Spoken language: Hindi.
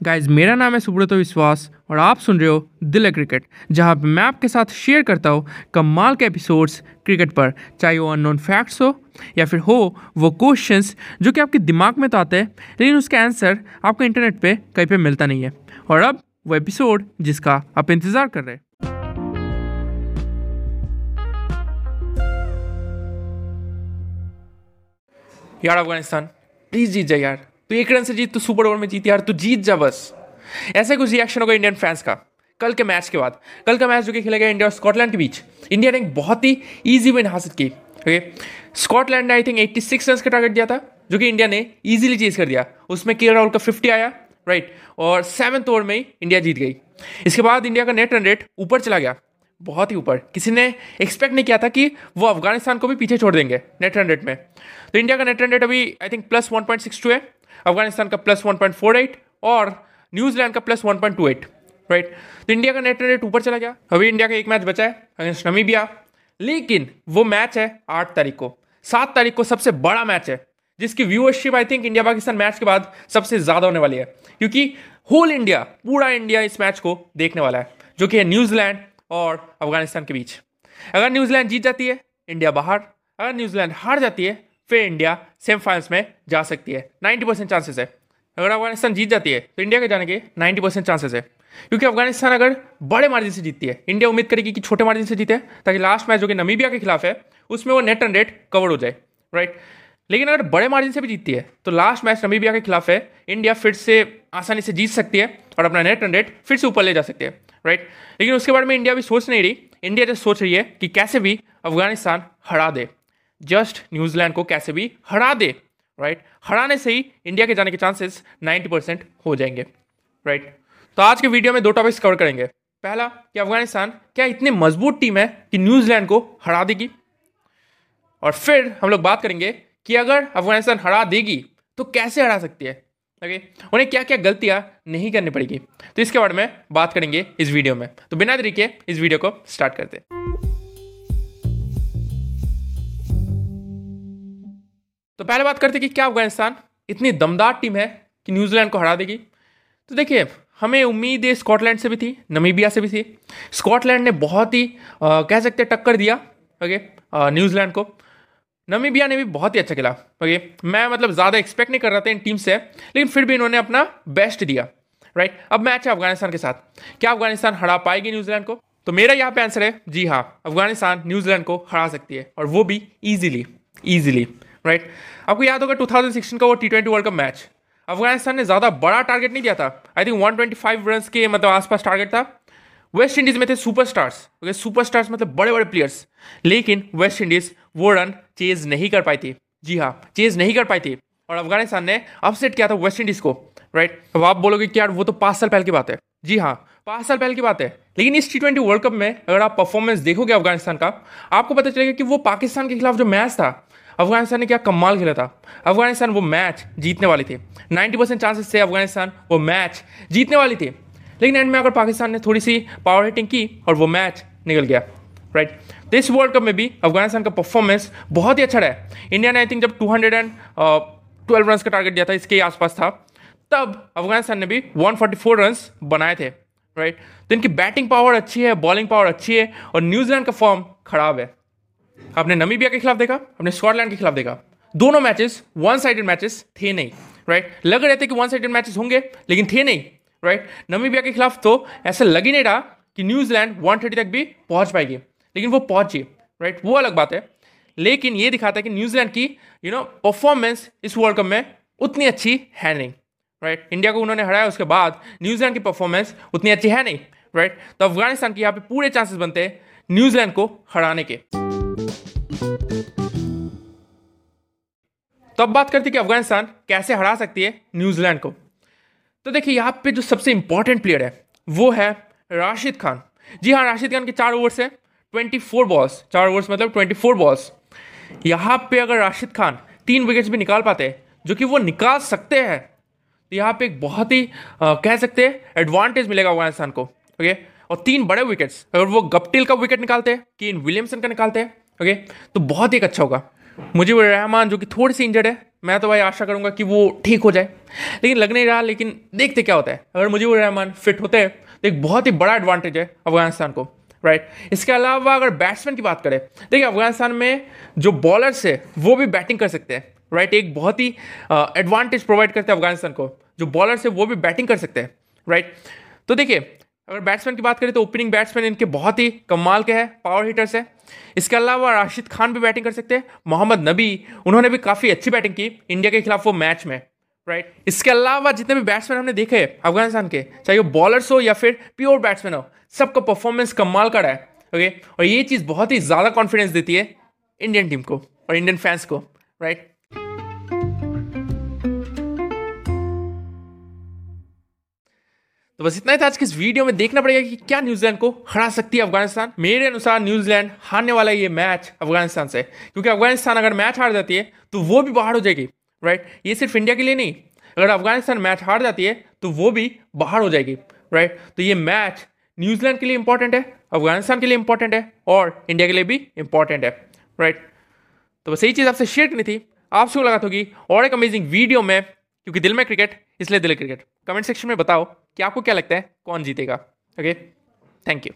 गाइज़ मेरा नाम है सुब्रत विश्वास और आप सुन रहे हो दिल क्रिकेट, जहाँ मैं आपके साथ शेयर करता हूँ कमाल के एपिसोड्स क्रिकेट पर। चाहे वो अननोन फैक्ट्स हो या फिर हो वो क्वेश्चंस जो कि आपके दिमाग में तो आते हैं, लेकिन उसका आंसर आपको इंटरनेट पे कहीं पे मिलता नहीं है। और अब वो एपिसोड जिसका आप इंतज़ार कर रहे हैं। यार अफ़गानिस्तान प्लीज़ जीत जा यार। तू एक रन से जीत तो सुपर ओवर में जीत, यार, तू जीत जा बस। ऐसे कुछ रिएक्शन होगा इंडियन फैंस का। कल के मैच के बाद। कल का मैच जो कि खेला गया इंडिया और स्कॉटलैंड के बीच। इंडिया ने एक बहुत ही ईजी विन हासिल की ओके स्कॉटलैंड ने आई थिंक 86 रन का टारगेट दिया था, जो कि इंडिया ने ईजिली चेज कर दिया। उसमें के राहुल का 50 आया राइट और सेवन्थ ओवर में ही इंडिया जीत गई। इसके बाद इंडिया का नेट रन रेट ऊपर चला गया। बहुत ही ऊपर। किसी ने एक्सपेक्ट नहीं किया था कि वो अफ़गानिस्तान को भी पीछे छोड़ देंगे नेट रन रेट में। तो इंडिया का नेट रन रेट अभी I think plus one point six two है। अफ़गानिस्तान का plus one point four eight और न्यूजीलैंड का plus one point two eight right तो इंडिया का नेट रेट ऊपर चला गया। अभी इंडिया का एक मैच बचा है अगेंस्ट नमीबिया लेकिन वो मैच है आठ तारीख को। सात तारीख को सबसे बड़ा मैच है, जिसकी viewership I think India Pakistan match के बाद सबसे ज़्यादा होने वाली है। क्योंकि होल इंडिया पूरा इंडिया इस मैच को देखने वाला है, जो कि है न्यूजीलैंड और अफ़गानिस्तान के बीच। अगर न्यूजीलैंड जीत जाती है इंडिया बाहर। अगर न्यूजीलैंड हार जाती है फिर इंडिया सेमीफाइनल्स में जा सकती है। नाइन्टी परसेंट चांसेस है। अगर अफ़गानिस्तान जीत जाती है तो इंडिया के जाने के नाइन्टी परसेंट चांसेस है। क्योंकि अफ़गानिस्तान अगर बड़े मार्जिन से जीतती है, इंडिया उम्मीद करेगी कि छोटे मार्जिन से जीते, ताकि लास्ट मैच जो कि नमीबिया के खिलाफ है, उसमें वो नेट रन रेट कवर हो जाए राइट लेकिन अगर बड़े मार्जिन से भी जीतती है तो लास्ट मैच नमीबिया के खिलाफ है, इंडिया फिर से आसानी से जीत सकती है और अपना नेट रन रेट फिर से ऊपर ले जा सकती है राइट लेकिन उसके बारे में इंडिया भी सोच नहीं रही। इंडिया जस्ट सोच रही है कि कैसे भी अफ़गानिस्तान हरा दे। जस्ट न्यूजीलैंड को कैसे भी हरा दे राइट हराने से ही इंडिया के जाने के चांसेस 90 परसेंट हो जाएँगे राइट तो आज के वीडियो में दो टॉपिक्स कवर करेंगे। पहला, कि अफ़गानिस्तान क्या इतनी मज़बूत टीम है कि न्यूजीलैंड को हरा देगी? और फिर हम लोग बात करेंगे कि अगर अफ़गानिस्तान हरा देगी तो कैसे हरा सकती है? ओके उन्हें क्या क्या गलतियाँ नहीं करनी पड़ेगी? तो इसके बारे में बात करेंगे इस वीडियो में। तो बिना तरीके इस वीडियो को स्टार्ट करते हैं। तो पहले बात करते कि क्या अफ़गानिस्तान इतनी दमदार टीम है कि न्यूजीलैंड को हरा देगी। तो देखिए हमें उम्मीद स्कॉटलैंड से भी थी नमीबिया से भी थी। स्कॉटलैंड ने बहुत ही आ, कह सकते टक्कर दिया ओके न्यूजीलैंड को। नमीबिया ने भी बहुत ही अच्छा खेला ओके। मैं मतलब ज़्यादा एक्सपेक्ट नहीं कर रहा था इन टीम से लेकिन फिर भी इन्होंने अपना बेस्ट दिया राइट अब मैच है अफ़गानिस्तान के साथ। क्या अफ़गानिस्तान हरा पाएगी न्यूजीलैंड को? तो मेरा यहाँ पे आंसर है जी हाँ अफ़गानिस्तान न्यूजीलैंड को हरा सकती है और वो भी ईजिली ईजिली राइट आपको याद होगा 2016 का वो T twenty world cup match Afghanistan ने ज़्यादा बड़ा टारगेट नहीं दिया था। आई थिंक 125 रन के मतलब आसपास टारगेट था। वेस्ट इंडीज़ में थे सुपरस्टार्स ओके सुपरस्टार्स मतलब बड़े बड़े प्लेयर्स लेकिन वेस्ट इंडीज़ वो रन चेज नहीं कर पाई थी। जी हाँ चेज नहीं कर पाई थी। और अफ़गानिस्तान ने अपसेट किया था वेस्ट इंडीज़ को राइट अब आप बोलोगे कि यार वो तो पाँच साल पहले की बात है। जी हाँ पाँच साल पहले की बात है। लेकिन इस टी ट्वेंटी वर्ल्ड कप में अगर आप परफॉर्मेंस देखोगे अफ़गानिस्तान का, आपको पता चलेगा कि वो पाकिस्तान के खिलाफ जो मैच था अफ़गानिस्तान ने क्या कमाल खेला था। अफ़गानिस्तान वो मैच जीतने वाली थी। 90 परसेंट चांसेस थे अफ़गानिस्तान, वो मैच जीतने वाली थी। लेकिन एंड में अगर पाकिस्तान ने थोड़ी सी पावर हिटिंग की और वो मैच निकल गया। राइट तो इस वर्ल्ड कप में भी अफ़गानिस्तान का परफॉर्मेंस बहुत ही अच्छा रहा है। इंडिया ने आई थिंक जब two hundred and twelve run का टारगेट दिया था, इसके आसपास था, तब अफ़गानिस्तान ने भी 144 रन बनाए थे। राइट तो इनकी बैटिंग पावर अच्छी है बॉलिंग पावर अच्छी है और न्यूजीलैंड का फॉर्म खराब है। आपने नमीबिया के खिलाफ देखा? आपने स्कॉटलैंड के खिलाफ देखा? दोनों मैचेस वन साइडेड मैचेस थे नहीं राइट लग रहे थे कि वन साइडेड मैचेस होंगे, लेकिन थे नहीं राइट नमीबिया के खिलाफ तो ऐसा लग ही नहीं रहा कि न्यूजीलैंड 130 तक भी पहुँच पाएगी, लेकिन वो पहुँची राइट वो अलग बात है। लेकिन ये दिखाता है कि न्यूजीलैंड की यू नो परफॉर्मेंस इस वर्ल्ड कप में उतनी अच्छी है नहीं राइट right? इंडिया को उन्होंने हराया, उसके बाद न्यूजीलैंड की परफॉर्मेंस उतनी अच्छी है नहीं राइट right? तो अफ़गानिस्तान की यहाँ पे पूरे चांसेस बनते हैं न्यूजीलैंड को हराने के। तो अब बात करते हैं कि अफ़गानिस्तान कैसे हरा सकती है न्यूजीलैंड को। तो देखिए यहाँ पे जो सबसे इंपॉर्टेंट प्लेयर है वो है राशिद खान। जी हाँ राशिद खान के चार ओवर्स है ट्वेंटी फोर बॉल्स चार ओवर्स मतलब ट्वेंटी फोर बॉल्स यहाँ पे अगर राशिद खान तीन विकेट्स भी निकाल पाते हैं जो कि वो निकाल सकते हैं तो यहाँ पे एक बहुत ही आ, कह सकते हैं एडवांटेज मिलेगा अफ़गानिस्तान को ओके और तीन बड़े विकेट्स अगर वो गप्टिल का विकेट निकालते हैं कि इन विलियमसन का निकालते हैं ओके तो बहुत ही अच्छा होगा। मुझे रहमान जो कि थोड़ी सी इंजर्ड है, मैं तो भाई आशा करूँगा कि वो ठीक हो जाए। लेकिन लग नहीं रहा, लेकिन देखते क्या होता है। अगर मुजीबुर रहमान फिट होते हैं तो एक बहुत ही बड़ा एडवांटेज है अफ़गानिस्तान को राइट इसके अलावा अगर बैट्समैन की बात करें, देखिए अफ़गानिस्तान में जो बॉलर्स है, वो भी बैटिंग कर सकते हैं राइट एक बहुत ही एडवांटेज प्रोवाइड करते हैं अफ़गानिस्तान को। जो बॉलर्स है, वो भी बैटिंग कर सकते हैं राइट तो देखिए अगर बैट्समैन की बात करें तो ओपनिंग बैट्समैन इनके बहुत ही कमाल के हैं पावर हिटर्स है। इसके अलावा राशिद खान भी बैटिंग कर सकते हैं, मोहम्मद नबी, उन्होंने भी काफ़ी अच्छी बैटिंग की, इंडिया के खिलाफ वो मैच में राइट इसके अलावा जितने भी बैट्समैन हमने देखे अफ़गानिस्तान के, चाहे वो बॉलर्स हो या फिर प्योर बैट्समैन हो, सबका परफॉर्मेंस कमाल का रहा है ओके और ये चीज़ बहुत ही ज़्यादा कॉन्फिडेंस देती है इंडियन टीम को और इंडियन फैंस को राइट तो बस इतना ही था। आज के इस वीडियो में देखना पड़ेगा कि क्या न्यूजीलैंड को हरा सकती है अफ़गानिस्तान। मेरे अनुसार न्यूजीलैंड हारने वाला ये मैच अफ़गानिस्तान से क्योंकि अफ़गानिस्तान अगर मैच हार जाती है तो वो भी बाहर हो जाएगी राइट ये सिर्फ़ इंडिया के लिए नहीं। अगर अफ़गानिस्तान मैच हार जाती है तो वो भी बाहर हो जाएगी राइट तो ये मैच न्यूजीलैंड के लिए इंपॉर्टेंट है, अफ़गानिस्तान के लिए इंपॉर्टेंट है, और इंडिया के लिए भी इंपॉर्टेंट है राइट तो बस यही चीज़ आपसे शेयर करनी थी। आपसे लगा होगी और एक अमेजिंग वीडियो में क्योंकि दिल में क्रिकेट, इसलिए दिल क्रिकेट। कमेंट सेक्शन में बताओ कि आपको क्या लगता है, कौन जीतेगा? Okay thank you